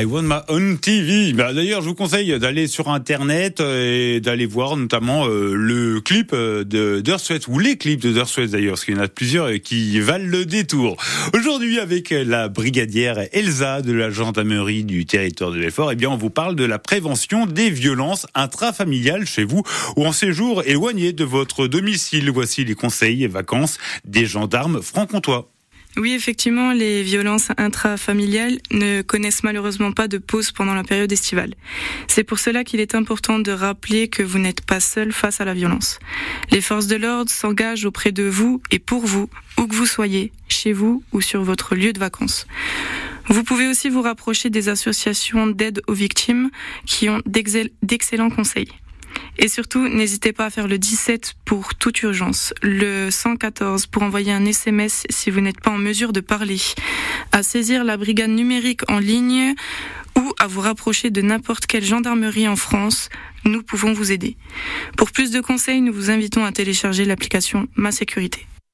I want my own TV. Bah, D'ailleurs, je vous conseille d'aller sur Internet euh, et d'aller voir notamment euh, le clip euh, de d'Earth ou les clips de Earth d'ailleurs, parce qu'il y en a plusieurs qui valent le détour. Aujourd'hui, avec la brigadière Elsa de la gendarmerie du territoire de Belfort, eh bien, on vous parle de la prévention des violences intrafamiliales chez vous ou en séjour éloigné de votre domicile. Voici les conseils et vacances des gendarmes franc-comtois. Oui, effectivement, les violences intrafamiliales ne connaissent malheureusement pas de pause pendant la période estivale. C'est pour cela qu'il est important de rappeler que vous n'êtes pas seul face à la violence. Les forces de l'ordre s'engagent auprès de vous et pour vous, où que vous soyez, chez vous ou sur votre lieu de vacances. Vous pouvez aussi vous rapprocher des associations d'aide aux victimes qui ont d'excellents conseils. Et surtout, n'hésitez pas à faire le 17 pour toute urgence, le 114 pour envoyer un SMS si vous n'êtes pas en mesure de parler, à saisir la brigade numérique en ligne ou à vous rapprocher de n'importe quelle gendarmerie en France. Nous pouvons vous aider. Pour plus de conseils, nous vous invitons à télécharger l'application Ma Sécurité.